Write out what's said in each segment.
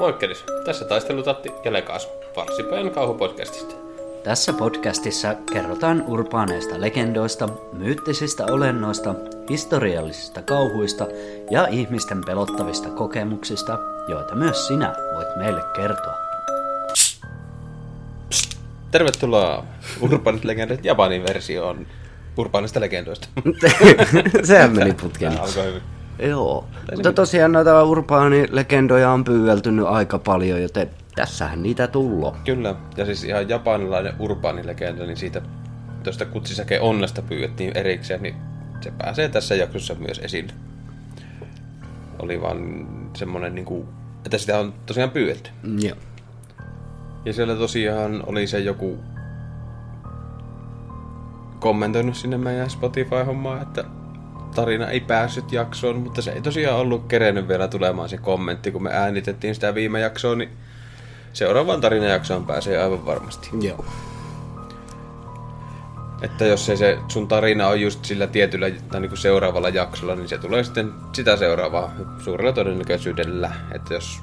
Moikkelis, tässä taistelutatti ja Lekaasu, Varsipäin kauhupodcastista. Tässä podcastissa kerrotaan urbaaneista legendoista, myyttisistä olennoista, historiallisista kauhuista ja ihmisten pelottavista kokemuksista, joita myös sinä voit meille kertoa. Tervetuloa Urbanit legendat Japanin versioon urbaanista legendoista. Sehän meni putkeen. Alkoi hyvin. Joo, mutta tosiaan noita urbaanilegendoja on pyydelty aika paljon, joten tässähän niitä tullo. Kyllä, ja siis ihan japanilainen urbaanilegenda, niin siitä tuosta kutsisake onnesta pyydettiin erikseen, niin se pääsee tässä jaksossa myös esille. Oli vaan semmonen niinku, että sitä on tosiaan pyydetty. Joo. Ja siellä tosiaan oli se joku kommentoinut sinne meidän Spotify-hommaan, että tarina ei päässyt jaksoon, mutta se ei tosiaan ollut kerennyt vielä tulemaan se kommentti, kun me äänitettiin sitä viime jaksoa, niin seuraavaan tarinajaksoon pääsee aivan varmasti. Joo. Että jos ei se sun tarina on just sillä tietyllä tai niin kuin seuraavalla jaksolla, niin se tulee sitten sitä seuraavaa suurella todennäköisyydellä. Että jos,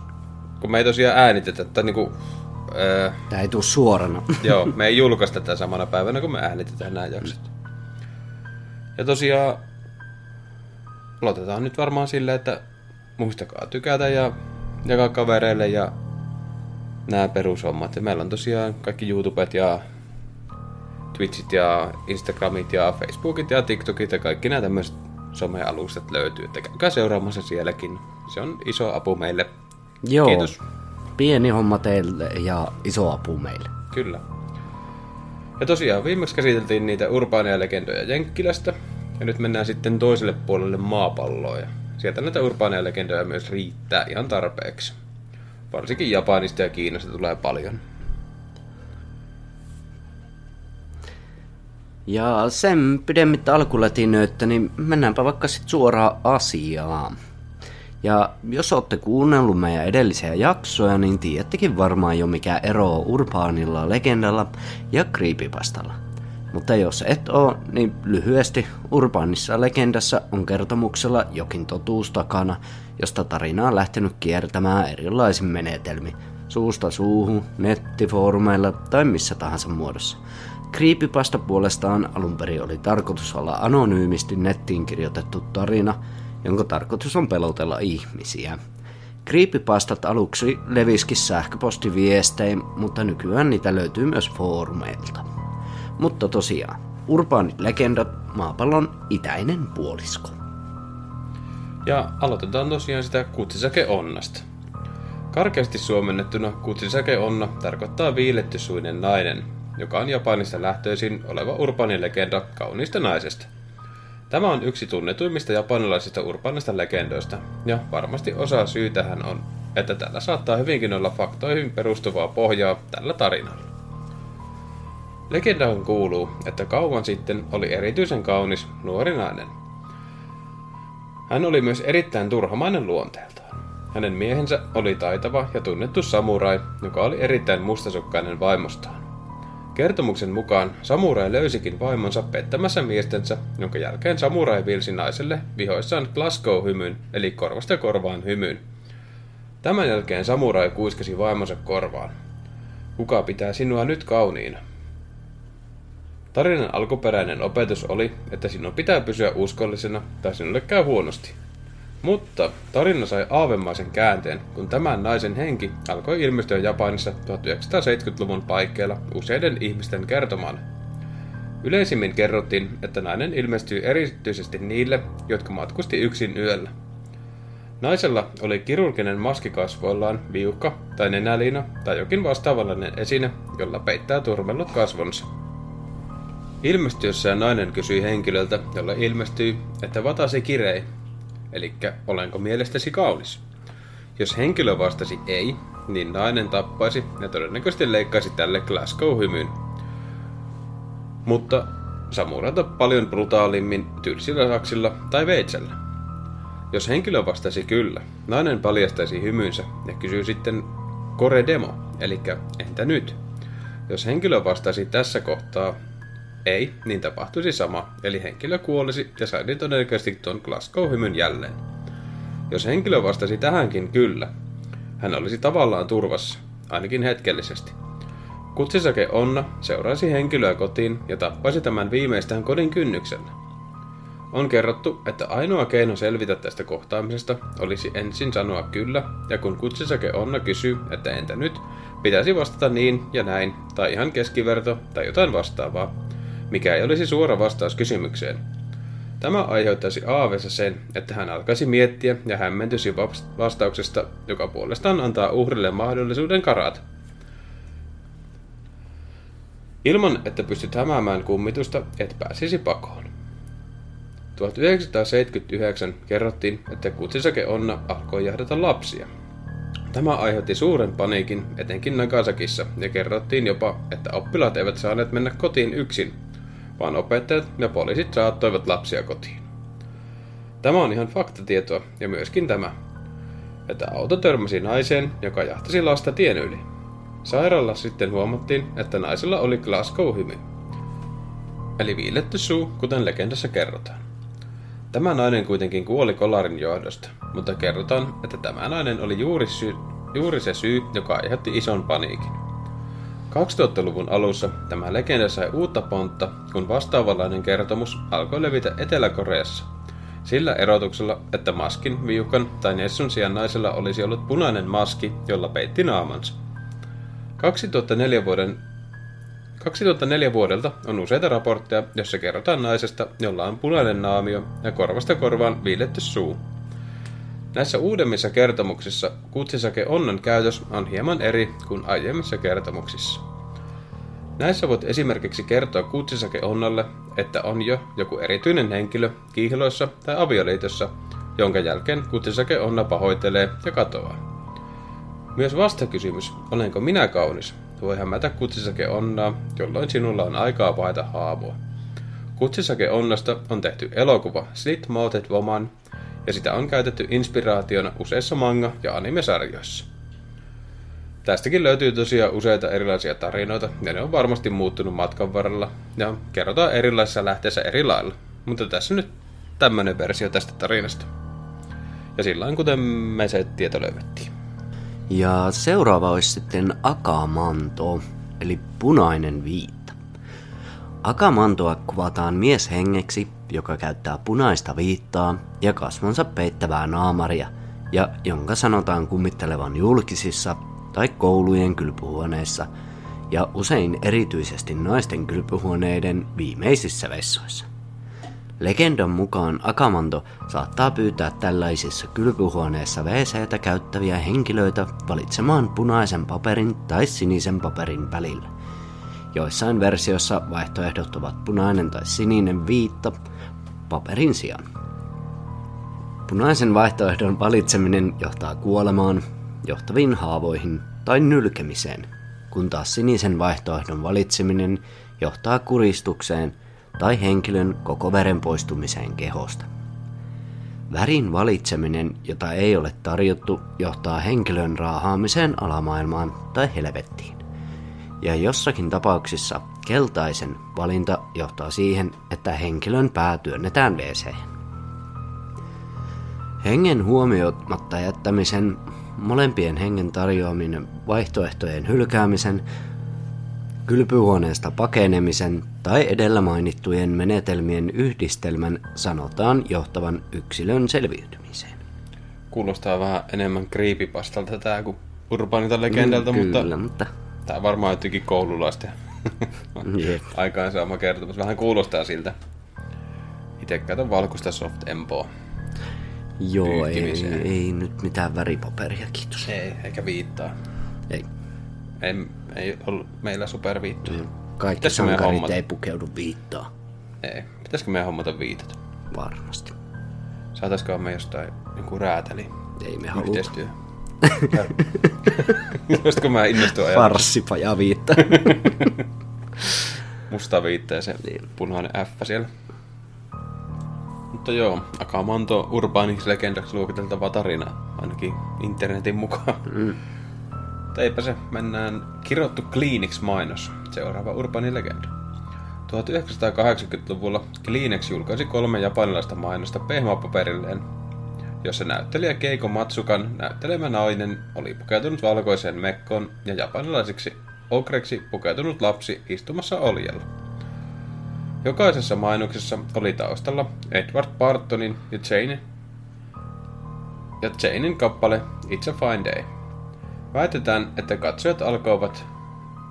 kun me ei tosiaan äänitetä, tai niin kuin, öö, Tää ei tuu suorana. Joo, me ei julkaista tätä samana päivänä, kun me äänitetään nämä jaksot. Ja tosiaan, aloitetaan nyt varmaan silleen, että muistakaa tykätä ja jakaa kavereille ja nämä perushommat. Ja meillä on tosiaan kaikki YouTubet ja Twitchit ja Instagramit ja Facebookit ja TikTokit ja kaikki nämä tämmöiset somealustat löytyy. Että käykää seuraamassa sielläkin. Se on iso apu meille. Joo. Kiitos. Pieni homma teille ja iso apu meille. Kyllä. Ja tosiaan viimeksi käsiteltiin niitä urbaaneja legendoja Jenkkilästä. Ja nyt mennään sitten toiselle puolelle maapalloa. Ja sieltä näitä urbaaneja legendoja myös riittää ihan tarpeeksi. Varsinkin Japanista ja Kiinasta tulee paljon. Ja sen pidemmittä alkulätinöitä, niin mennäänpä vaikka sitten suoraan asiaan. Ja jos olette kuunnellut meidän edellisiä jaksoja, niin tiedättekin varmaan jo mikä ero urbaanilla legendalla ja creepypastalla. Mutta jos et oo, niin lyhyesti urbaanissa legendassa on kertomuksella jokin totuus takana, josta tarina on lähtenyt kiertämään erilaisin menetelmin, suusta suuhun, nettifoorumeilla tai missä tahansa muodossa. Creepypasta puolestaan alun perin oli tarkoitus olla anonyymisti nettiin kirjoitettu tarina, jonka tarkoitus on pelotella ihmisiä. Creepypastat aluksi leviskin sähköpostiviestein, mutta nykyään niitä löytyy myös foorumeilta. Mutta tosiaan, urbaanit legendat, maapallon itäinen puolisko. Ja aloitetaan tosiaan sitä kutsisake onnasta. Karkeasti suomennettuna kutsisake onna tarkoittaa viilettysuinen nainen, joka on Japanista lähtöisin oleva urbaani legenda kauniista naisesta. Tämä on yksi tunnetuimmista japanilaisista urbaanista legendoista, ja varmasti osa syy tähän on, että tällä saattaa hyvinkin olla faktoihin perustuvaa pohjaa tällä tarinalla. Legendaan kuuluu, että kauan sitten oli erityisen kaunis nuori nainen. Hän oli myös erittäin turhamainen luonteeltaan. Hänen miehensä oli taitava ja tunnettu samurai, joka oli erittäin mustasukkainen vaimostaan. Kertomuksen mukaan samurai löysikin vaimonsa pettämässä miestensä, jonka jälkeen samurai vilsi naiselle vihoissaan Glasgow-hymyn, eli korvasta korvaan hymyn. Tämän jälkeen samurai kuiskasi vaimonsa korvaan. Kuka pitää sinua nyt kauniina? Tarinan alkuperäinen opetus oli, että sinun pitää pysyä uskollisena tai sinulle käy huonosti. Mutta tarina sai aavemaisen käänteen, kun tämän naisen henki alkoi ilmestyä Japanissa 1970-luvun paikkeilla useiden ihmisten kertomaan. Yleisimmin kerrottiin, että nainen ilmestyi erityisesti niille, jotka matkusti yksin yöllä. Naisella oli kirurginen maski kasvoillaan, viuhka tai nenäliina tai jokin vastaavanlainen esine, jolla peittää turmellut kasvonsa. Ilmestyessään nainen kysyi henkilöltä, jolle ilmestyi, että vatasi kirei, eli olenko mielestäsi kaunis. Jos henkilö vastasi ei, niin nainen tappaisi ja todennäköisesti leikkaisi tälle Glasgow-hymyn. Mutta samurata paljon brutaalimmin tylsillä saksilla tai veitsellä. Jos henkilö vastasi kyllä, nainen paljastaisi hymynsä ja kysyy sitten kore demo, eli entä nyt? Jos henkilö vastasi tässä kohtaa ei, niin tapahtuisi sama, eli henkilö kuolisi ja saisi todennäköisesti tuon Glasgow-hymyn jälleen. Jos henkilö vastasi tähänkin kyllä, hän olisi tavallaan turvassa, ainakin hetkellisesti. Kutsisake Onna seuraisi henkilöä kotiin ja tappaisi tämän viimeistään kodin kynnyksellä. On kerrottu, että ainoa keino selvitä tästä kohtaamisesta olisi ensin sanoa kyllä, ja kun kutsisake Onna kysyy, että entä nyt, pitäisi vastata niin ja näin, tai ihan keskiverto, tai jotain vastaavaa, mikä ei olisi suora vastaus kysymykseen. Tämä aiheuttaisi Aavessa sen, että hän alkaisi miettiä ja hämmentyisi vastauksesta, joka puolestaan antaa uhrille mahdollisuuden karata. Ilman, että pystyt hämäämään kummitusta, et pääsisi pakoon. 1979 kerrottiin, että kutsisake Onna alkoi jahdata lapsia. Tämä aiheutti suuren paniikin, etenkin Nagasakissa, ja kerrottiin jopa, että oppilaat eivät saaneet mennä kotiin yksin, vaan opettajat ja poliisit saattoivat lapsia kotiin. Tämä on ihan faktatietoa, ja myöskin tämä, että auto törmäsi naiseen, joka jahtasi lasta tien yli. Sairaalassa sitten huomattiin, että naisella oli Glasgow-hymy, eli viiletty suu, kuten legendassa kerrotaan. Tämä nainen kuitenkin kuoli kolarin johdosta, mutta kerrotaan, että tämä nainen oli juuri, sy- juuri se syy, joka aiheutti ison paniikin. 2000-luvun alussa tämä legenda sai uutta pontta, kun vastaavanlainen kertomus alkoi levitä Etelä-Koreassa. Sillä erotuksella, että maskin, viukan tai nessun sijaan naisella olisi ollut punainen maski, jolla peitti naamansa. 2004 vuoden 2004 vuodelta on useita raportteja, jossa kerrotaan naisesta, jolla on punainen naamio ja korvasta korvaan viiletty suu. Näissä uudemmissa kertomuksissa kutsisake onnan käytös on hieman eri kuin aiemmissa kertomuksissa. Näissä voit esimerkiksi kertoa kutsisake onnalle, että on jo joku erityinen henkilö kiihloissa tai avioliitossa, jonka jälkeen kutsisake onna pahoittelee ja katoaa. Myös vastakysymys, olenko minä kaunis, voi hämätä kutsisake onnaa, jolloin sinulla on aikaa vaihtaa haamua. Kutsisake onnasta on tehty elokuva Slit Mounted Woman, ja sitä on käytetty inspiraationa useissa manga- ja animesarjoissa. Tästäkin löytyy tosiaan useita erilaisia tarinoita, ja ne on varmasti muuttunut matkan varrella, ja kerrotaan erilaisissa lähteissä eri lailla. Mutta tässä nyt tämmönen versio tästä tarinasta. Ja sillä kuten me se tieto löydettiin. Ja seuraava olisi sitten akamanto, eli punainen viitta. Akamantoa kuvataan mieshengeksi, joka käyttää punaista viittaa ja kasvonsa peittävää naamaria, ja jonka sanotaan kummittelevan julkisissa tai koulujen kylpyhuoneissa, ja usein erityisesti naisten kylpyhuoneiden viimeisissä vessoissa. Legendan mukaan Akamanto saattaa pyytää tällaisissa kylpyhuoneissa wc käyttäviä henkilöitä valitsemaan punaisen paperin tai sinisen paperin välillä. Joissain versioissa vaihtoehdot ovat punainen tai sininen viitta paperin sijaan. Punaisen vaihtoehdon valitseminen johtaa kuolemaan, johtaviin haavoihin tai nylkemiseen, kun taas sinisen vaihtoehdon valitseminen johtaa kuristukseen – tai henkilön koko veren poistumiseen kehosta. Värin valitseminen, jota ei ole tarjottu, johtaa henkilön raahaamiseen alamaailmaan tai helvettiin. Ja jossakin tapauksissa keltaisen valinta johtaa siihen, että henkilön pää työnnetään wc Hengen huomioimatta jättämisen, molempien hengen tarjoaminen vaihtoehtojen hylkäämisen Kylpyhuoneesta pakenemisen tai edellä mainittujen menetelmien yhdistelmän sanotaan johtavan yksilön selviytymiseen. Kuulostaa vähän enemmän creepypastalta tää kuin urbaanilta legendalta, mm, kyllä, mutta, mutta... tää varmaan jotenkin koululaisten aikaansaama kertomus. Vähän kuulostaa siltä. Itse käytän valkoista soft empoa. Joo, ei, ei, nyt mitään väripaperia, kiitos. Ei, eikä viittaa. Ei. Ei, ei ollut meillä superviittoja. Mm. Kaikki Pitäisikö sankarit hommata? ei pukeudu viittaa. Ei. Pitäisikö meidän hommata viitat? Varmasti. Saataisiko me jostain joku räätäli? Ei me haluta. Yhteistyö. Jostko mä innostun ajatus? Farssipaja viitta. Musta viitta ja se niin. punainen F siellä. Mutta joo, Akamanto urbaaniksi legendaksi luokiteltava tarina, ainakin internetin mukaan. Mm. Mutta eipä se, mennään kirjoittu Kleenex mainos, seuraava urbani legenda. 1980-luvulla Kleenex julkaisi kolme japanilaista mainosta pehmopaperilleen. Jossa näyttelijä Keiko Matsukan näyttelemä nainen oli pukeutunut valkoiseen mekkoon ja japanilaiseksi okreksi pukeutunut lapsi istumassa oljella. Jokaisessa mainoksessa oli taustalla Edward Bartonin ja Jane ja Janein kappale It's a Fine Day. Väitetään, että katsojat alkoivat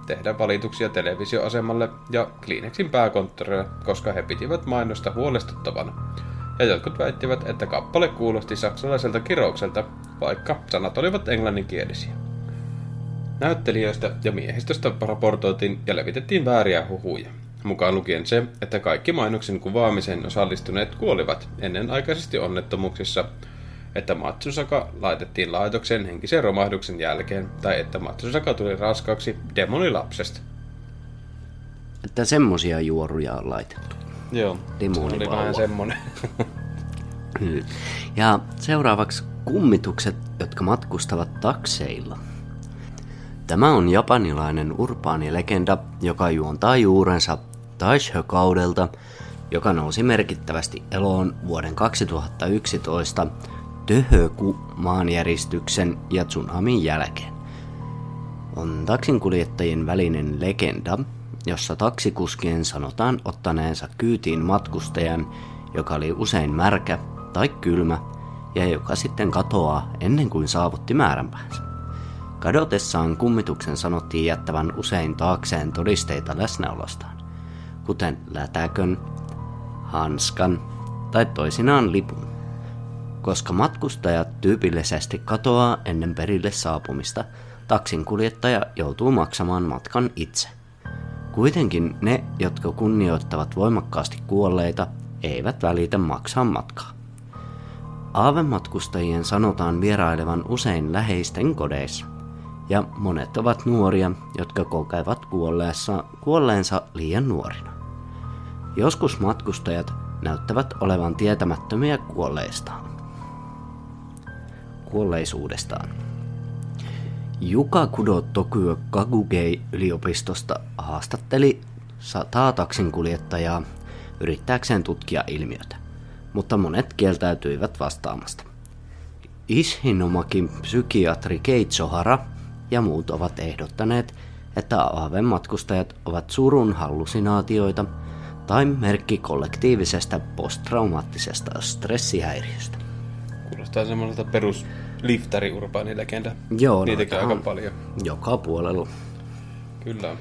tehdä valituksia televisioasemalle ja Kleenexin pääkonttorille, koska he pitivät mainosta huolestuttavana. Ja jotkut väittivät, että kappale kuulosti saksalaiselta kiroukselta, vaikka sanat olivat englanninkielisiä. Näyttelijöistä ja miehistöstä raportoitiin ja levitettiin vääriä huhuja. Mukaan lukien se, että kaikki mainoksen kuvaamiseen osallistuneet kuolivat ennenaikaisesti onnettomuuksissa, että Matsusaka laitettiin laitoksen henkisen romahduksen jälkeen, tai että Matsusaka tuli raskaaksi demonilapsesta. Että semmosia juoruja on laitettu. Joo, se oli vähän semmonen. ja seuraavaksi kummitukset, jotka matkustavat takseilla. Tämä on japanilainen urbaani legenda, joka juontaa juurensa Taisho-kaudelta, joka nousi merkittävästi eloon vuoden 2011 Töhöku maanjäristyksen ja tsunamin jälkeen. On taksinkuljettajien välinen legenda, jossa taksikuskien sanotaan ottaneensa kyytiin matkustajan, joka oli usein märkä tai kylmä ja joka sitten katoaa ennen kuin saavutti määränpäänsä. Kadotessaan kummituksen sanottiin jättävän usein taakseen todisteita läsnäolostaan, kuten lätäkön, hanskan tai toisinaan lipun. Koska matkustajat tyypillisesti katoaa ennen perille saapumista, taksinkuljettaja joutuu maksamaan matkan itse. Kuitenkin ne, jotka kunnioittavat voimakkaasti kuolleita, eivät välitä maksaa matkaa. Aavematkustajien sanotaan vierailevan usein läheisten kodeissa, ja monet ovat nuoria, jotka kokevat kuolleessa, kuolleensa liian nuorina. Joskus matkustajat näyttävät olevan tietämättömiä kuolleistaan. Kuolleisuudestaan. Juka Kudo Tokyo Kagugei yliopistosta haastatteli sataa taksinkuljettajaa yrittääkseen tutkia ilmiötä, mutta monet kieltäytyivät vastaamasta. Ishinomakin psykiatri Keitsohara ja muut ovat ehdottaneet, että aaven matkustajat ovat surun hallusinaatioita tai merkki kollektiivisesta posttraumaattisesta stressihäiriöstä. Kuulostaa semmoiselta perus liftari. Joo, Niitäkin aika paljon. Joka puolella. Kyllä.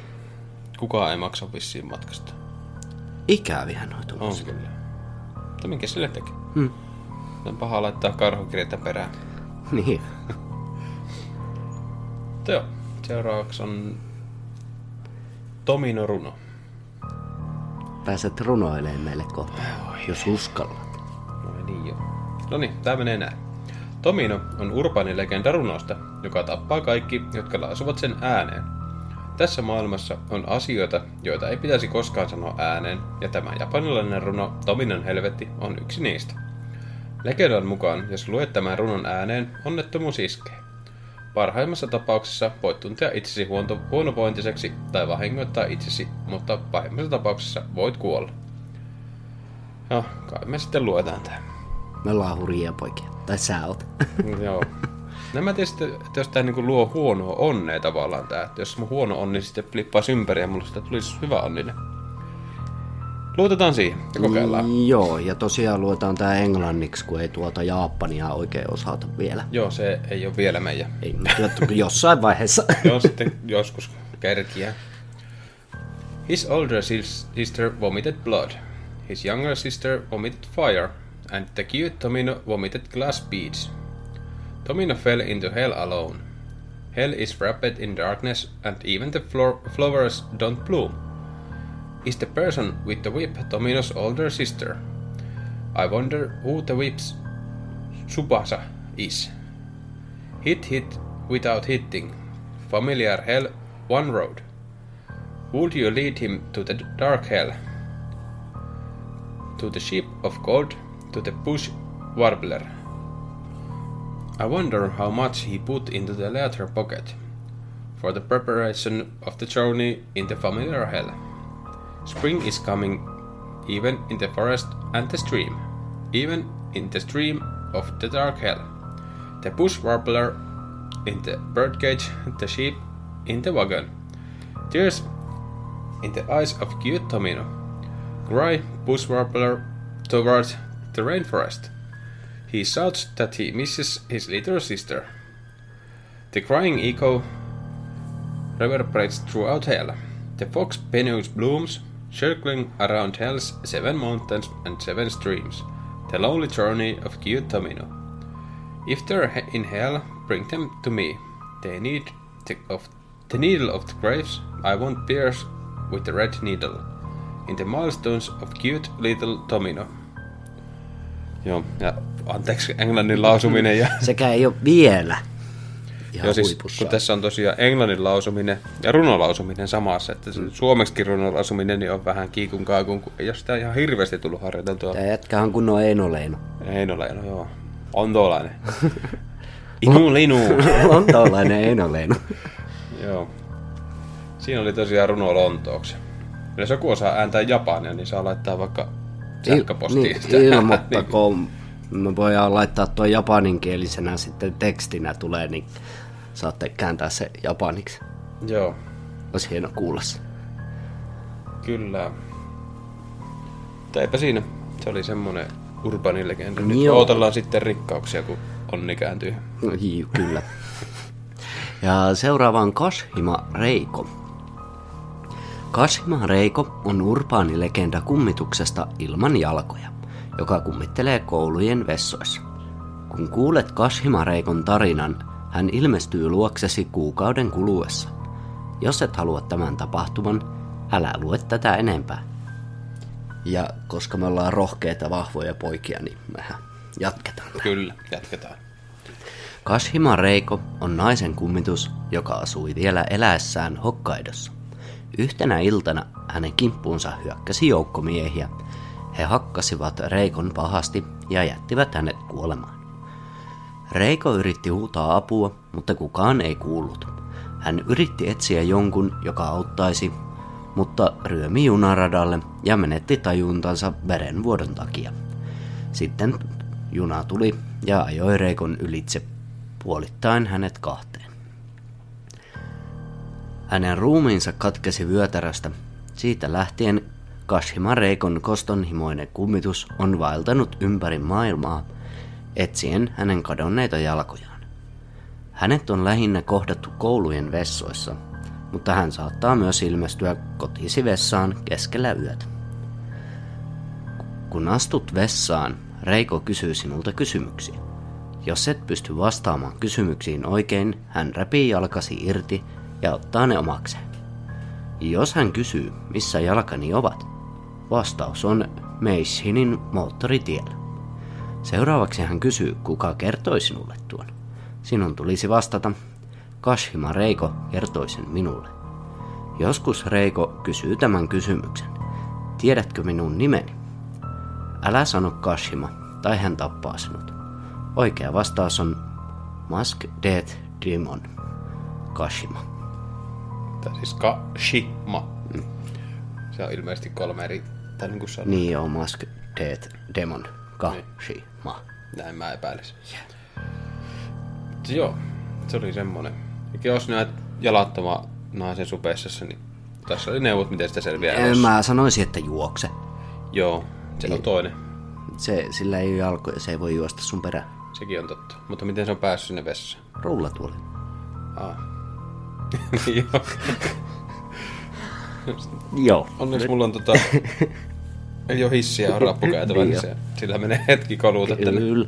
Kukaan ei maksa vissiin matkasta. Ikäviä noita On kyllä. Mutta minkä sille teki? Hmm. On paha laittaa karhukirjata perään. Niin. Mutta joo, seuraavaksi on Tomino Runo. Pääset runoilemaan meille kohta, Oi. jos uskallat. No niin joo. No niin, tää menee näin. Tomino on urbaani legenda runosta, joka tappaa kaikki, jotka lausuvat sen ääneen. Tässä maailmassa on asioita, joita ei pitäisi koskaan sanoa ääneen, ja tämä japanilainen runo Tominon helvetti on yksi niistä. Legendan mukaan, jos luet tämän runon ääneen, onnettomuus iskee. Parhaimmassa tapauksessa voit tuntea itsesi huono, huonovointiseksi tai vahingoittaa itsesi, mutta pahimmassa tapauksessa voit kuolla. No, kai me sitten luetaan tämä. Me ollaan hurjia poikia. Tai sä oot. Joo. No mä tiedän, että jos tää niinku luo huonoa onnea tavallaan tää, että jos mun huono onni sitten flippaisi ympäri ja mulla sitä tulisi hyvä onninen. Luotetaan siihen ja kokeillaan. Joo, ja tosiaan luetaan tää englanniksi, kun ei tuota Japania oikein osata vielä. Joo, se ei ole vielä meidän. Ei, mutta jossain vaiheessa. Joo, sitten joskus kerkiä. His older sister vomited blood. His younger sister vomited fire. And the cute Tomino vomited glass beads. Tomino fell into hell alone. Hell is wrapped in darkness, and even the flowers don't bloom. Is the person with the whip Tomino's older sister? I wonder who the whip's Subasa is. Hit hit without hitting. Familiar hell, one road. Would you lead him to the dark hell? To the ship of gold, to the bush warbler. I wonder how much he put into the leather pocket for the preparation of the journey in the familiar hell. Spring is coming, even in the forest and the stream, even in the stream of the dark hell. The bush warbler in the birdcage, the sheep in the wagon. Tears in the eyes of cute Tomino. Cry bush warbler towards the rainforest. He shouts that he misses his little sister. The crying echo reverberates throughout hell. The fox peneus blooms, circling around hell's seven mountains and seven streams. The lonely journey of cute Tomino. If they're in hell, bring them to me. They need the, of the needle of the graves. I won't pierce with the red needle. In the milestones of cute little Tomino. Joo, ja anteeksi englannin lausuminen ja Sekä ei ole vielä ihan Joo, siis, huipussa. kun tässä on tosiaan englannin lausuminen ja runolausuminen samassa, että se suomeksikin runolausuminen niin on vähän kiikun kaakun, kun ei ole sitä ihan hirveästi tullut harjoiteltua. Tämä jätkä on kunnon Eino Leino. Ei no Leino, joo. On tuollainen. Inu linu. on tollainen Eino Leino. joo. Siinä oli tosiaan runo Lontooksi. Jos joku osaa ääntää japania, niin saa laittaa vaikka sähköpostiin. sitä Niin, ilmoittakoon. Me voidaan laittaa tuo japaninkielisenä sitten tekstinä tulee, niin saatte kääntää se japaniksi. Joo, Olisi hieno kuulla se. kyllä. Mutta eipä siinä. Se oli semmonen urbaani legenda. Nyt Joo. odotellaan sitten rikkauksia, kun onni kääntyy. No, jii, kyllä. Ja seuraava on Kashima Reiko. Kashima Reiko on urbaani legenda kummituksesta ilman jalkoja, joka kummittelee koulujen vessoissa. Kun kuulet Kashima Reikon tarinan, hän ilmestyy luoksesi kuukauden kuluessa. Jos et halua tämän tapahtuman, älä lue tätä enempää. Ja koska me ollaan rohkeita, vahvoja poikia, niin mehän jatketaan. Kyllä, jatketaan. Kashima Reiko on naisen kummitus, joka asui vielä eläessään Hokkaidossa. Yhtenä iltana hänen kimppuunsa hyökkäsi joukko miehiä. He hakkasivat Reikon pahasti ja jättivät hänet kuolemaan. Reiko yritti huutaa apua, mutta kukaan ei kuullut. Hän yritti etsiä jonkun, joka auttaisi, mutta ryömi junaradalle ja menetti tajuntansa verenvuodon takia. Sitten juna tuli ja ajoi Reikon ylitse, puolittain hänet kahteen. Hänen ruumiinsa katkesi vyötäröstä. Siitä lähtien Kashima Reikon kostonhimoinen kummitus on vaeltanut ympäri maailmaa, etsien hänen kadonneita jalkojaan. Hänet on lähinnä kohdattu koulujen vessoissa, mutta hän saattaa myös ilmestyä kotisi vessaan keskellä yötä. Kun astut vessaan, Reiko kysyy sinulta kysymyksiä. Jos et pysty vastaamaan kysymyksiin oikein, hän repii jalkasi irti ja ottaa ne omakseen. Jos hän kysyy, missä jalkani ovat, vastaus on Meishinin moottoritiellä. Seuraavaksi hän kysyy, kuka kertoi sinulle tuon. Sinun tulisi vastata, Kashima Reiko kertoi sen minulle. Joskus Reiko kysyy tämän kysymyksen. Tiedätkö minun nimeni? Älä sano Kashima, tai hän tappaa sinut. Oikea vastaus on Mask Death Demon. Kashima. Tai siis Kashima. Se on ilmeisesti kolme eri, tai niin kuin sanoin. Niin on Mask Death Demon. Kashima. Näin mä epäilisin. Mutta joo, se oli semmonen. Jos näet jalattama naisen supessassa, niin tässä oli neuvot, miten sitä selviää. Elossa. Mä sanoisin, että juokse. Joo, se on toinen. Se, sillä ei ole jalkoja, se ei voi juosta sun perään. Sekin on totta. Mutta miten se on päässyt sinne vessaan? Rullatuoli. Ah. joo. Joo. Onneksi mulla on tota... Ei ole hissiä, on rappukäytävä, niin se, sillä menee hetki koluuta tänne. Kyllä.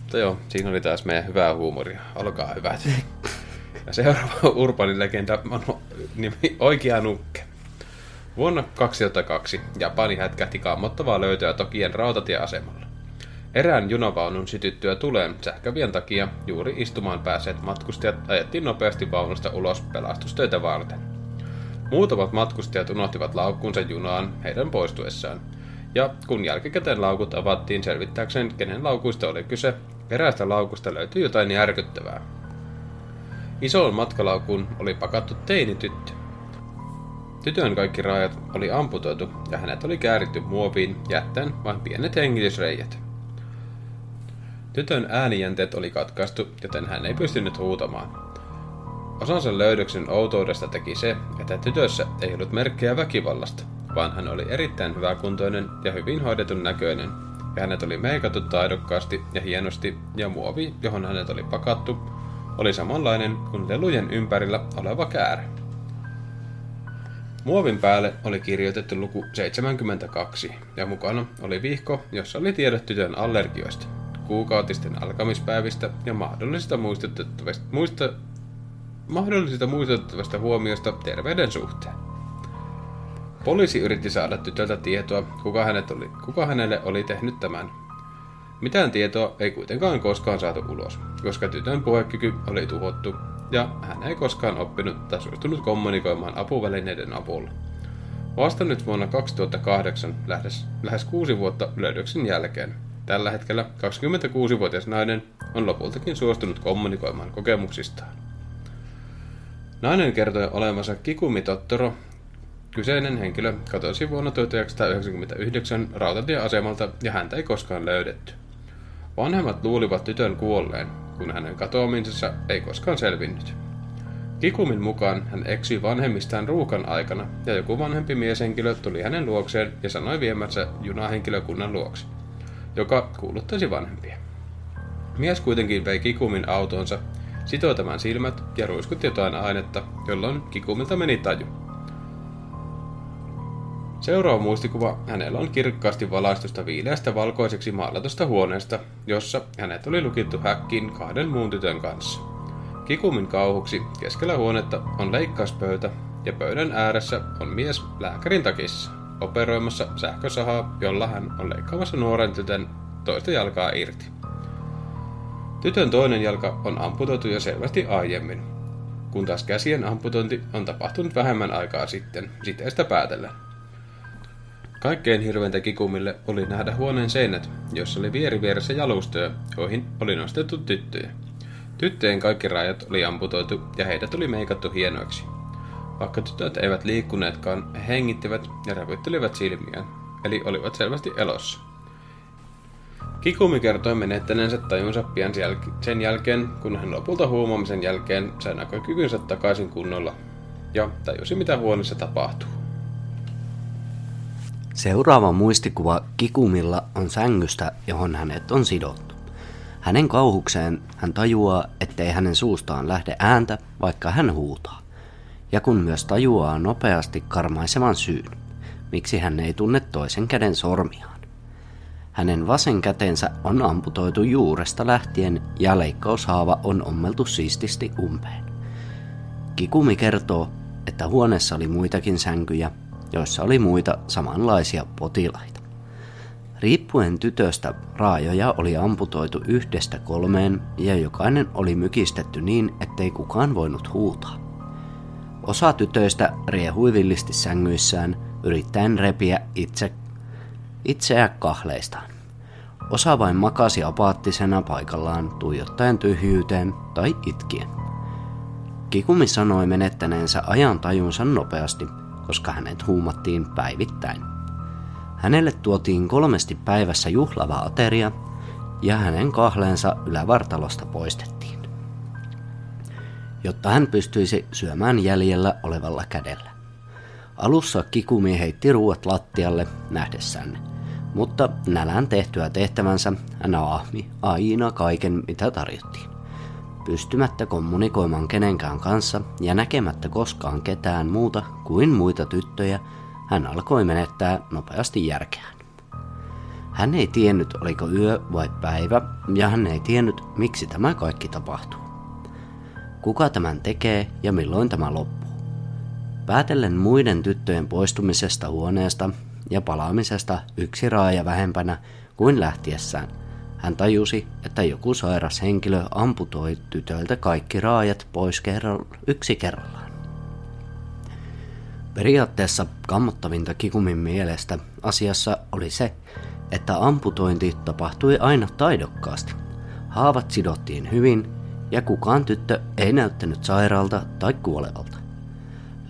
Mutta joo, siinä oli taas meidän hyvää huumoria. Olkaa hyvät. Ja seuraava urbaani legenda on nimi Oikea nukke. Vuonna 2002 Japani hätkähti kammottavaa löytöä Tokien rautatieasemalla. Erään junavaunun sytyttyä tuleen sähkövien takia juuri istumaan päässeet matkustajat ajettiin nopeasti vaunusta ulos pelastustöitä varten. Muutamat matkustajat unohtivat laukkunsa junaan heidän poistuessaan, ja kun jälkikäteen laukut avattiin selvittääkseen, kenen laukuista oli kyse, eräästä laukusta löytyi jotain järkyttävää. Isoon matkalaukuun oli pakattu teinityttö. Tytön kaikki rajat oli amputoitu ja hänet oli kääritty muoviin jättäen vain pienet hengitysreijät. Tytön äänijänteet oli katkaistu, joten hän ei pystynyt huutamaan. Osansa löydöksen outoudesta teki se, että tytössä ei ollut merkkejä väkivallasta, vaan hän oli erittäin hyväkuntoinen ja hyvin hoidetun näköinen, ja hänet oli meikattu taidokkaasti ja hienosti, ja muovi, johon hänet oli pakattu, oli samanlainen kuin lelujen ympärillä oleva käärä. Muovin päälle oli kirjoitettu luku 72, ja mukana oli vihko, jossa oli tiedot tytön allergioista, kuukautisten alkamispäivistä ja mahdollisista muistutettavista, muista, mahdollisista muistutettavista huomioista terveyden suhteen. Poliisi yritti saada tytöltä tietoa, kuka, hänet oli, kuka hänelle oli tehnyt tämän. Mitään tietoa ei kuitenkaan koskaan saatu ulos, koska tytön puhekyky oli tuhottu ja hän ei koskaan oppinut tai suostunut kommunikoimaan apuvälineiden avulla. Vasta nyt vuonna 2008, lähes, lähes kuusi vuotta löydöksen jälkeen, tällä hetkellä 26-vuotias nainen on lopultakin suostunut kommunikoimaan kokemuksistaan. Nainen kertoi olevansa Kikumi Tottoro. Kyseinen henkilö katosi vuonna 1999 rautatieasemalta ja häntä ei koskaan löydetty. Vanhemmat luulivat tytön kuolleen, kun hänen katoamisensa ei koskaan selvinnyt. Kikumin mukaan hän eksyi vanhemmistaan ruukan aikana, ja joku vanhempi mieshenkilö tuli hänen luokseen ja sanoi viemänsä junahenkilökunnan luokse, joka kuuluttaisi vanhempia. Mies kuitenkin vei Kikumin autonsa, sitoi tämän silmät ja ruiskutti jotain ainetta, jolloin Kikumilta meni taju. Seuraava muistikuva hänellä on kirkkaasti valaistusta viileästä valkoiseksi maalatusta huoneesta, jossa hänet oli lukittu häkkiin kahden muun tytön kanssa. Kikumin kauhuksi keskellä huonetta on leikkauspöytä ja pöydän ääressä on mies lääkärin takissa operoimassa sähkösahaa, jolla hän on leikkaamassa nuoren tytön toista jalkaa irti. Tytön toinen jalka on amputoitu jo selvästi aiemmin, kun taas käsien amputointi on tapahtunut vähemmän aikaa sitten, siteestä päätellen. Kaikkein hirveintä Kikumille oli nähdä huoneen seinät, jossa oli vieri vieressä jalustoja, joihin oli nostettu tyttöjä. Tyttöjen kaikki rajat oli amputoitu ja heidät oli meikattu hienoiksi. Vaikka tytöt eivät liikkuneetkaan, he hengittivät ja rävyttelivät silmiään, eli olivat selvästi elossa. Kikumi kertoi menettäneensä tajunsa pian sen jälkeen, kun hän lopulta huumaamisen jälkeen sai näkökykynsä takaisin kunnolla ja tajusi mitä huoneessa tapahtuu. Seuraava muistikuva Kikumilla on sängystä, johon hänet on sidottu. Hänen kauhukseen hän tajuaa, ettei hänen suustaan lähde ääntä, vaikka hän huutaa. Ja kun myös tajuaa nopeasti karmaisevan syyn, miksi hän ei tunne toisen käden sormiaan. Hänen vasen kätensä on amputoitu juuresta lähtien ja leikkaushaava on ommeltu siististi umpeen. Kikumi kertoo, että huoneessa oli muitakin sänkyjä joissa oli muita samanlaisia potilaita. Riippuen tytöstä raajoja oli amputoitu yhdestä kolmeen ja jokainen oli mykistetty niin, ettei kukaan voinut huutaa. Osa tytöistä riehui villisti sängyissään, yrittäen repiä itse, itseä kahleistaan. Osa vain makasi apaattisena paikallaan tuijottaen tyhjyyteen tai itkien. Kikumi sanoi menettäneensä ajan tajunsa nopeasti – koska hänet huumattiin päivittäin. Hänelle tuotiin kolmesti päivässä juhlava ateria ja hänen kahleensa ylävartalosta poistettiin, jotta hän pystyisi syömään jäljellä olevalla kädellä. Alussa Kikumi heitti ruuat lattialle nähdessään mutta nälän tehtyä tehtävänsä hän aahmi aina kaiken mitä tarjottiin pystymättä kommunikoimaan kenenkään kanssa ja näkemättä koskaan ketään muuta kuin muita tyttöjä, hän alkoi menettää nopeasti järkeään. Hän ei tiennyt, oliko yö vai päivä, ja hän ei tiennyt, miksi tämä kaikki tapahtuu. Kuka tämän tekee ja milloin tämä loppuu. Päätellen muiden tyttöjen poistumisesta huoneesta ja palaamisesta yksi raaja vähempänä kuin lähtiessään – hän tajusi, että joku sairas henkilö amputoi tytöltä kaikki raajat pois kerralla, yksi kerrallaan. Periaatteessa kammottavinta Kikumin mielestä asiassa oli se, että amputointi tapahtui aina taidokkaasti. Haavat sidottiin hyvin ja kukaan tyttö ei näyttänyt sairaalta tai kuolevalta.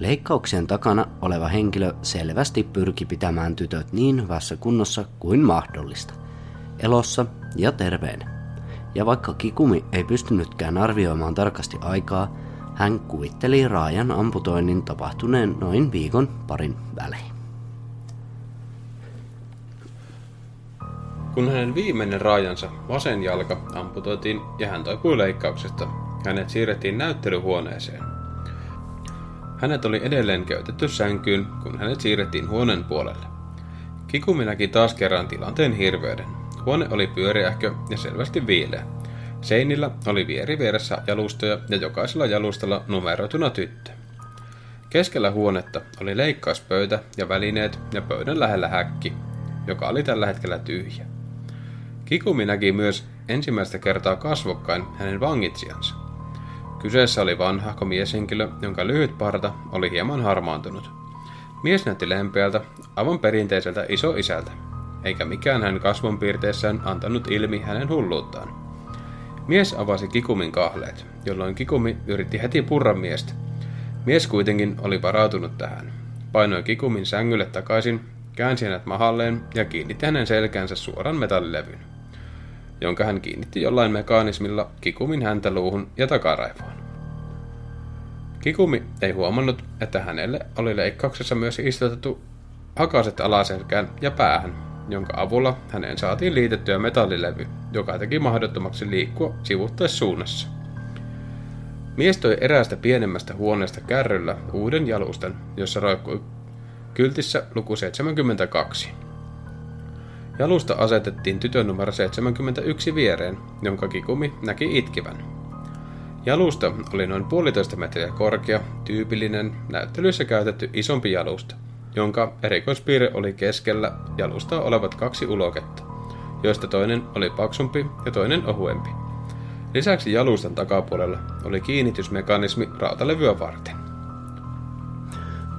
Leikkauksien takana oleva henkilö selvästi pyrki pitämään tytöt niin hyvässä kunnossa kuin mahdollista, elossa ja terveenä. Ja vaikka Kikumi ei pystynytkään arvioimaan tarkasti aikaa, hän kuvitteli Raajan amputoinnin tapahtuneen noin viikon parin välein. Kun hänen viimeinen raajansa vasen jalka amputoitiin ja hän toipui leikkauksesta, hänet siirrettiin näyttelyhuoneeseen. Hänet oli edelleen käytetty sänkyyn, kun hänet siirrettiin huoneen puolelle. Kikumi näki taas kerran tilanteen hirveyden. Huone oli pyöreähkö ja selvästi viileä. Seinillä oli vieri vieressä jalustoja ja jokaisella jalustalla numeroituna tyttö. Keskellä huonetta oli leikkauspöytä ja välineet ja pöydän lähellä häkki, joka oli tällä hetkellä tyhjä. Kikumi näki myös ensimmäistä kertaa kasvokkain hänen vangitsijansa. Kyseessä oli vanha mieshenkilö, jonka lyhyt parta oli hieman harmaantunut. Mies näytti lempeältä, aivan perinteiseltä isoisältä, eikä mikään hänen kasvonpiirteissään antanut ilmi hänen hulluuttaan. Mies avasi Kikumin kahleet, jolloin Kikumi yritti heti purra miestä. Mies kuitenkin oli varautunut tähän. Painoi Kikumin sängylle takaisin, käänsi hänet mahalleen ja kiinnitti hänen selkänsä suoran metallilevyn jonka hän kiinnitti jollain mekaanismilla Kikumin häntä luuhun ja takaraivoon. Kikumi ei huomannut, että hänelle oli leikkauksessa myös istutettu hakaset alaselkään ja päähän, jonka avulla häneen saatiin liitettyä metallilevy, joka teki mahdottomaksi liikkua sivuttaissuunnassa. Mies toi eräästä pienemmästä huoneesta kärryllä uuden jalustan, jossa roikkui kyltissä luku 72. Jalusta asetettiin tytön numero 71 viereen, jonka Kikumi näki itkevän. Jalusta oli noin puolitoista metriä korkea, tyypillinen, näyttelyissä käytetty isompi jalusta, jonka erikoispiirre oli keskellä jalustaa olevat kaksi uloketta, joista toinen oli paksumpi ja toinen ohuempi. Lisäksi jalustan takapuolella oli kiinnitysmekanismi rautalevyä varten.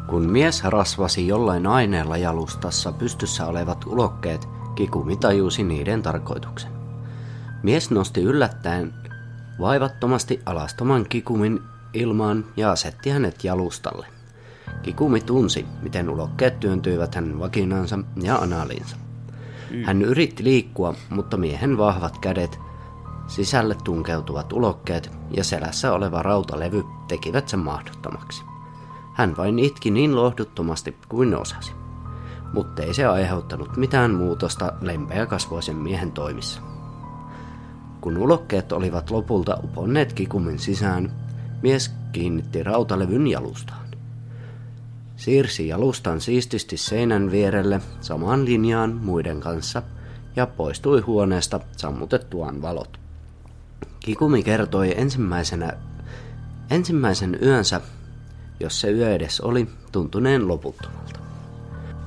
Kun mies rasvasi jollain aineella jalustassa pystyssä olevat ulokkeet, Kikumi tajusi niiden tarkoituksen. Mies nosti yllättäen vaivattomasti alastoman Kikumin ilmaan ja asetti hänet jalustalle. Kikumi tunsi, miten ulokkeet työntyivät hänen vakinansa ja analinsa. Hän yritti liikkua, mutta miehen vahvat kädet, sisälle tunkeutuvat ulokkeet ja selässä oleva rautalevy tekivät sen mahdottomaksi. Hän vain itki niin lohduttomasti kuin osasi mutta ei se aiheuttanut mitään muutosta lempeäkasvoisen miehen toimissa. Kun ulokkeet olivat lopulta uponneet kikumin sisään, mies kiinnitti rautalevyn jalustaan. Siirsi jalustan siististi seinän vierelle samaan linjaan muiden kanssa ja poistui huoneesta sammutettuaan valot. Kikumi kertoi ensimmäisenä, ensimmäisen yönsä, jos se yö edes oli, tuntuneen loputtomalta.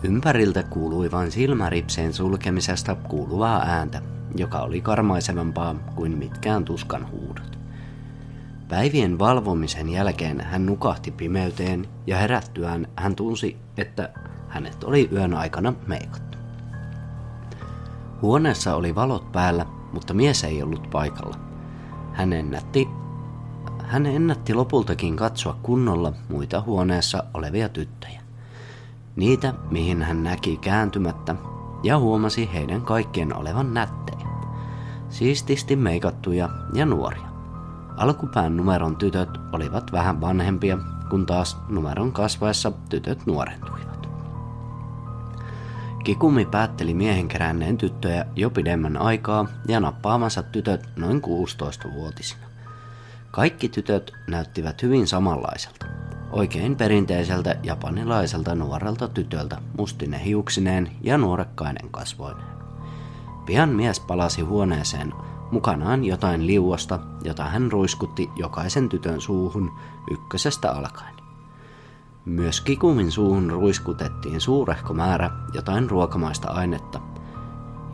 Ympäriltä kuului vain silmäripseen sulkemisesta kuuluvaa ääntä, joka oli karmaisevampaa kuin mitkään tuskan huudot. Päivien valvomisen jälkeen hän nukahti pimeyteen ja herättyään hän tunsi, että hänet oli yön aikana meikattu. Huoneessa oli valot päällä, mutta mies ei ollut paikalla. Hän ennätti, hän ennätti lopultakin katsoa kunnolla muita huoneessa olevia tyttöjä niitä, mihin hän näki kääntymättä, ja huomasi heidän kaikkien olevan nättejä. Siististi meikattuja ja nuoria. Alkupään numeron tytöt olivat vähän vanhempia, kun taas numeron kasvaessa tytöt nuorentuivat. Kikumi päätteli miehen keränneen tyttöjä jo pidemmän aikaa ja nappaamansa tytöt noin 16-vuotisina. Kaikki tytöt näyttivät hyvin samanlaiselta. Oikein perinteiseltä japanilaiselta nuorelta tytöltä mustine hiuksineen ja nuorekkainen kasvoineen. Pian mies palasi huoneeseen mukanaan jotain liuosta, jota hän ruiskutti jokaisen tytön suuhun ykkösestä alkaen. Myös Kikumin suuhun ruiskutettiin suurehko määrä jotain ruokamaista ainetta,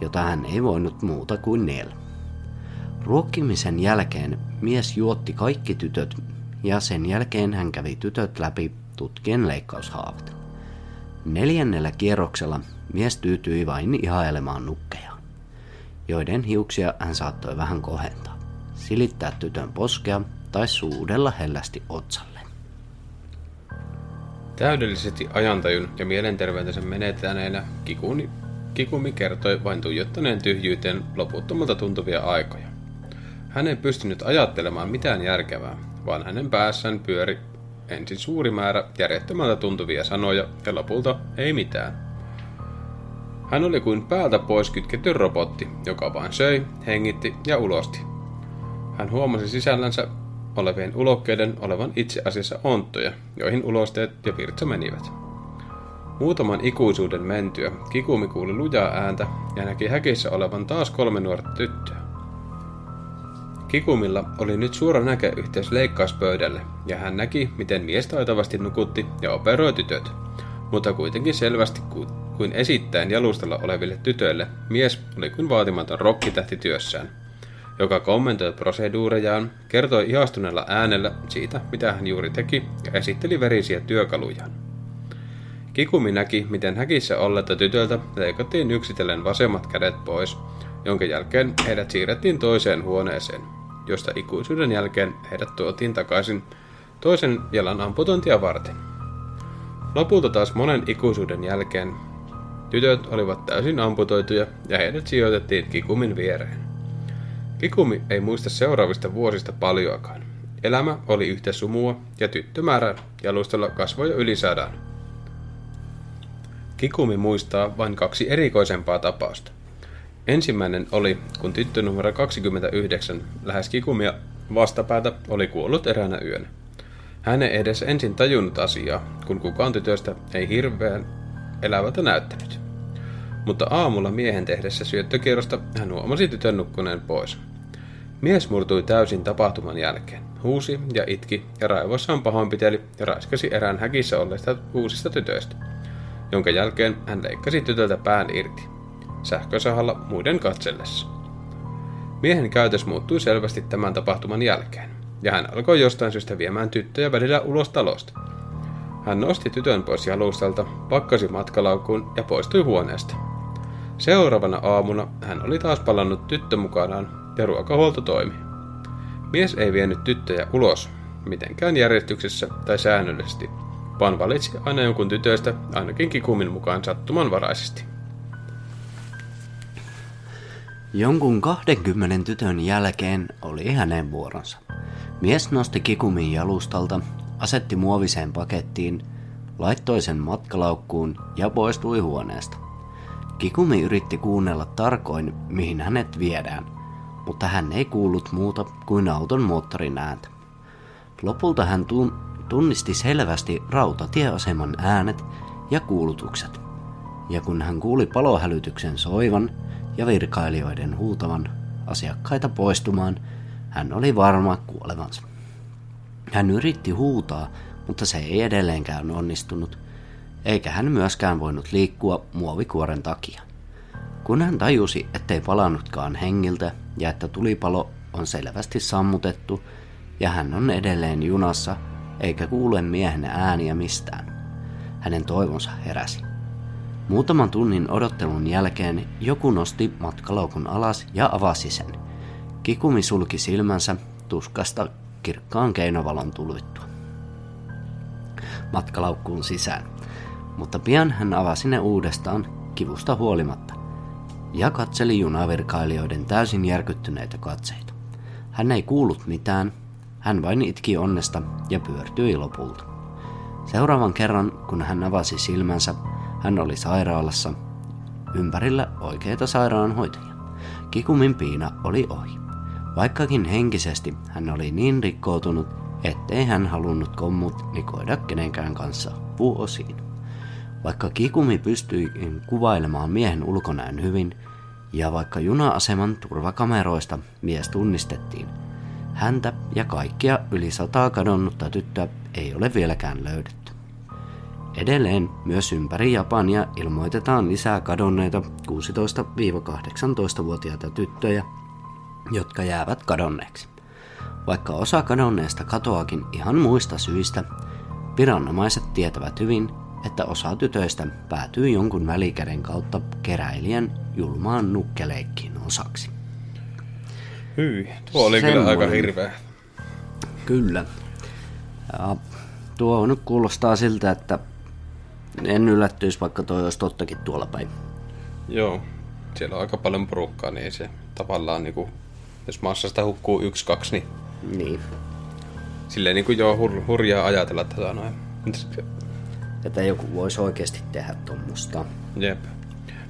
jota hän ei voinut muuta kuin niellä. Ruokkimisen jälkeen mies juotti kaikki tytöt ja sen jälkeen hän kävi tytöt läpi tutkien leikkaushaavat. Neljännellä kierroksella mies tyytyi vain ihailemaan nukkejaan, joiden hiuksia hän saattoi vähän kohentaa, silittää tytön poskea tai suudella hellästi otsalle. Täydellisesti ajantajun ja mielenterveytensä menetäneenä Kikuni, Kikumi kertoi vain tuijottaneen tyhjyyteen loputtomalta tuntuvia aikoja. Hän ei pystynyt ajattelemaan mitään järkevää, vaan hänen päässään pyöri ensin suuri määrä järjettömältä tuntuvia sanoja ja lopulta ei mitään. Hän oli kuin päältä pois kytketty robotti, joka vain söi, hengitti ja ulosti. Hän huomasi sisällänsä olevien ulokkeiden olevan itse asiassa onttoja, joihin ulosteet ja virtsa menivät. Muutaman ikuisuuden mentyä Kikumi kuuli lujaa ääntä ja näki häkissä olevan taas kolme nuorta tyttöä. Kikumilla oli nyt suora näköyhteys leikkauspöydälle, ja hän näki, miten mies taitavasti nukutti ja operoi tytöt, mutta kuitenkin selvästi kuin esittäen jalustalla oleville tytöille, mies oli kuin vaatimaton rokkitähti työssään, joka kommentoi proseduurejaan, kertoi ihastuneella äänellä siitä, mitä hän juuri teki, ja esitteli verisiä työkalujaan. Kikumi näki, miten häkissä olletta tytöltä leikattiin yksitellen vasemmat kädet pois, jonka jälkeen heidät siirrettiin toiseen huoneeseen, josta ikuisuuden jälkeen heidät tuotiin takaisin toisen jalan amputointia varten. Lopulta taas monen ikuisuuden jälkeen tytöt olivat täysin amputoituja ja heidät sijoitettiin Kikumin viereen. Kikumi ei muista seuraavista vuosista paljoakaan. Elämä oli yhtä sumua ja tyttömäärä jalustalla kasvoi jo yli sadan. Kikumi muistaa vain kaksi erikoisempaa tapausta. Ensimmäinen oli, kun tyttö numero 29 lähes Kikumia vastapäätä oli kuollut eräänä yönä. Hän ei edes ensin tajunnut asiaa, kun kukaan tytöstä ei hirveän elävältä näyttänyt. Mutta aamulla miehen tehdessä syöttökierrosta hän huomasi tytön nukkuneen pois. Mies murtui täysin tapahtuman jälkeen, huusi ja itki ja raivoissaan pahoinpiteli ja raiskasi erään häkissä olleista uusista tytöistä, jonka jälkeen hän leikkasi tytöltä pään irti, sähkösahalla muiden katsellessa. Miehen käytös muuttui selvästi tämän tapahtuman jälkeen, ja hän alkoi jostain syystä viemään tyttöjä välillä ulos talosta. Hän nosti tytön pois jalustalta, pakkasi matkalaukkuun ja poistui huoneesta. Seuraavana aamuna hän oli taas palannut tyttö mukanaan ja ruokahuolto toimi. Mies ei vienyt tyttöjä ulos, mitenkään järjestyksessä tai säännöllisesti, vaan valitsi aina jonkun tytöistä ainakin kikumin mukaan sattumanvaraisesti. Jonkun 20 tytön jälkeen oli hänen vuoronsa. Mies nosti kikumin jalustalta, asetti muoviseen pakettiin, laittoi sen matkalaukkuun ja poistui huoneesta. Kikumi yritti kuunnella tarkoin, mihin hänet viedään, mutta hän ei kuullut muuta kuin auton moottorin ääntä. Lopulta hän tunnisti selvästi rautatieaseman äänet ja kuulutukset. Ja kun hän kuuli palohälytyksen soivan ja virkailijoiden huutavan asiakkaita poistumaan, hän oli varma kuolevansa. Hän yritti huutaa, mutta se ei edelleenkään onnistunut, eikä hän myöskään voinut liikkua muovikuoren takia. Kun hän tajusi, ettei palannutkaan hengiltä ja että tulipalo on selvästi sammutettu ja hän on edelleen junassa eikä kuule miehen ääniä mistään, hänen toivonsa heräsi. Muutaman tunnin odottelun jälkeen joku nosti matkalaukun alas ja avasi sen. Kikumi sulki silmänsä tuskasta kirkkaan keinovalon tulvittua matkalaukkuun sisään, mutta pian hän avasi ne uudestaan kivusta huolimatta ja katseli junavirkailijoiden täysin järkyttyneitä katseita. Hän ei kuullut mitään, hän vain itki onnesta ja pyörtyi lopulta. Seuraavan kerran, kun hän avasi silmänsä, hän oli sairaalassa, ympärillä oikeita sairaanhoitajia. Kikumin piina oli ohi. Vaikkakin henkisesti hän oli niin rikkoutunut, ettei hän halunnut kommunikoida kenenkään kanssa vuosiin. Vaikka Kikumi pystyi kuvailemaan miehen ulkonäön hyvin, ja vaikka juna-aseman turvakameroista mies tunnistettiin, häntä ja kaikkia yli sataa kadonnutta tyttöä ei ole vieläkään löydetty. Edelleen myös ympäri Japania ilmoitetaan lisää kadonneita 16-18-vuotiaita tyttöjä, jotka jäävät kadonneeksi. Vaikka osa kadonneesta katoakin ihan muista syistä, viranomaiset tietävät hyvin, että osa tytöistä päätyy jonkun välikäden kautta keräilijän julmaan nukkeleikkiin osaksi. Hyi, tuo oli Semmoinen. kyllä aika hirveä. Kyllä. Ja tuo nyt kuulostaa siltä, että en yllättyisi, vaikka toi olisi tottakin tuolla päin. Joo, siellä on aika paljon porukkaa, niin se tavallaan niinku Jos massasta hukkuu yksi, kaksi, niin Niin. silleen niin kuin joo hur, hurjaa ajatella tätä noin. Että joku voisi oikeasti tehdä tuommoista. Jep.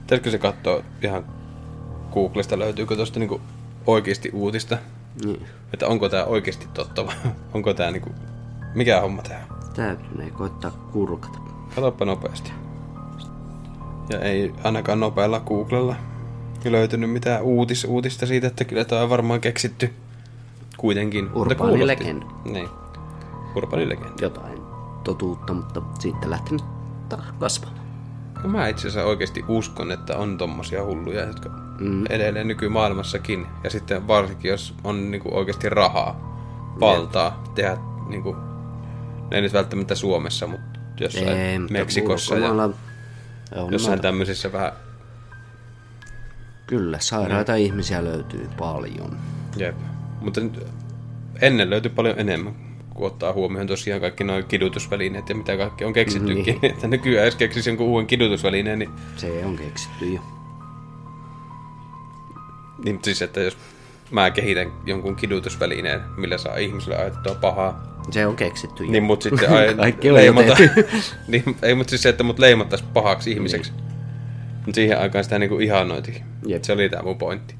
Pitäisikö se katsoa ihan Googlesta, löytyykö tuosta niinku oikeasti uutista? Niin. Että onko tämä oikeasti totta vai onko tämä niinku... Mikä homma tää on? Täytyy koittaa kurkata. Katoppa nopeasti. Ja ei ainakaan nopealla Googlella löytynyt mitään uutis, uutista siitä, että kyllä tämä on varmaan keksitty kuitenkin. Urbaani legenda. Niin. Urbaani legenda. Jotain totuutta, mutta siitä lähtenyt taas kasvamaan. No mä itse asiassa oikeasti uskon, että on tommosia hulluja, jotka Mm. edelleen nykymaailmassakin. Ja sitten varsinkin, jos on niinku oikeasti rahaa, valtaa tehdä niinku, ei nyt välttämättä Suomessa, mutta jossain Ei, Meksikossa ja on jossain noita- tämmöisissä vähän, Kyllä, sairaita ihmisiä löytyy paljon. jep. Mutta nyt ennen löytyi paljon enemmän, kun ottaa huomioon tosiaan kaikki nuo kidutusvälineet ja mitä kaikki on keksittykin. Niin. Että nykyään jos keksisi jonkun uuden kidutusvälineen, niin, Se on keksitty jo. niin siis, että jos mä kehitän jonkun kidutusvälineen, millä saa ihmiselle ajatettua pahaa, Se on keksitty jo. Niin, mut sitten ai, Kaikki on jo tehty. niin, ei, mutta siis se, että mut leimattaisi pahaksi ihmiseksi. Niin. Mutta siihen aikaan sitä niinku ihannoitiin. Jep. Se oli tämä mun pointti.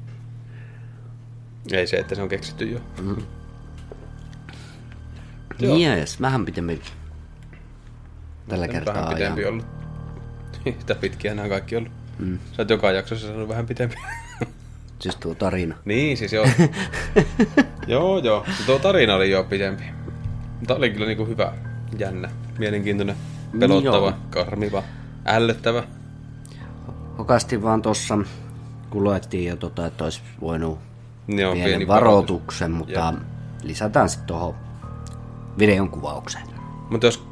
Ei se, että se on keksitty jo. Joo. Jees, vähän pitempi tällä kertaa. Vähän pitempi ja- ollut. Yhtä pitkiä nämä kaikki ollut. Mm. Sä oot joka jaksossa sanonut vähän pitempi. Siis tuo tarina. niin, siis joo. joo, joo. Tuo tarina oli jo pitempi. Mutta oli kyllä niinku hyvä, jännä, mielenkiintoinen, pelottava, Joo. karmiva, ällöttävä. Hokasti vaan tossa, kun luettiin jo tota, että olisi voinut Joo, pienen pieni varoituksen, mutta lisätään sitten tuohon videon kuvaukseen. Mutta jos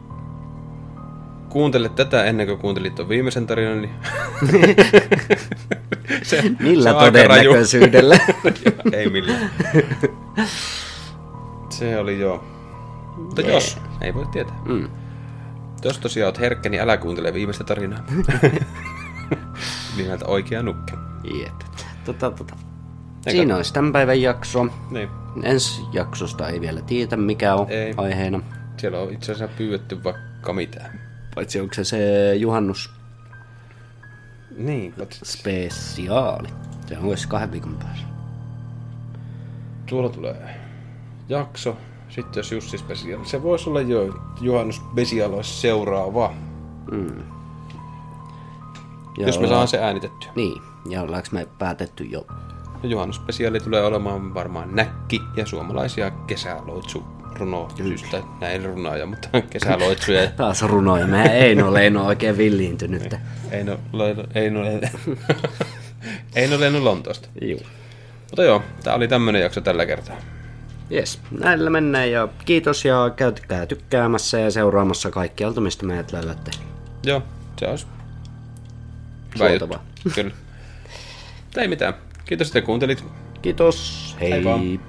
kuuntelet tätä ennen kuin kuuntelit tuon viimeisen tarinan, niin... se, Millä se todennäköisyydellä? Ei millään. Se oli joo. Mutta jos, ei voi tietää. Mm. Jos tosiaan oot herkkä, niin älä kuuntele viimeistä tarinaa. Nimeltä oikea nukke. Jep. Tota, tota. Siinä olisi tämän päivän jakso. Niin. Ensi jaksosta ei vielä tiedä, mikä on Ei. aiheena. Siellä on itse asiassa pyydetty vaikka mitään. Paitsi onko se se juhannus Niin, paitsi spesiaali. Se olisi kahden viikon päässä. Tuolla tulee jakso. Sitten jos Jussi Special. Se voisi olla jo Juhannus Special olisi seuraava. Ja jos me saadaan se äänitettyä. Niin, ja ollaanko me päätetty jo? Ja Juhannus Special tulee olemaan varmaan näkki ja suomalaisia kesäloitsu runosystä. Näin runaaja, mutta kesäloitsuja. Taas runoja. Mehän ei ole Leino oikein villiintynyt. ei no, le- ei no, ei no lennyt Lontoosta. Juu. Mutta joo, tää oli tämmönen jakso tällä kertaa. Jes, näillä mennään ja kiitos ja käytkää tykkäämässä ja seuraamassa kaikkialta, mistä meidät löydätte. Joo, se olisi hyvä juttu. Kyllä. Ei mitään. Kiitos, että kuuntelit. Kiitos, hei! Hei vaan.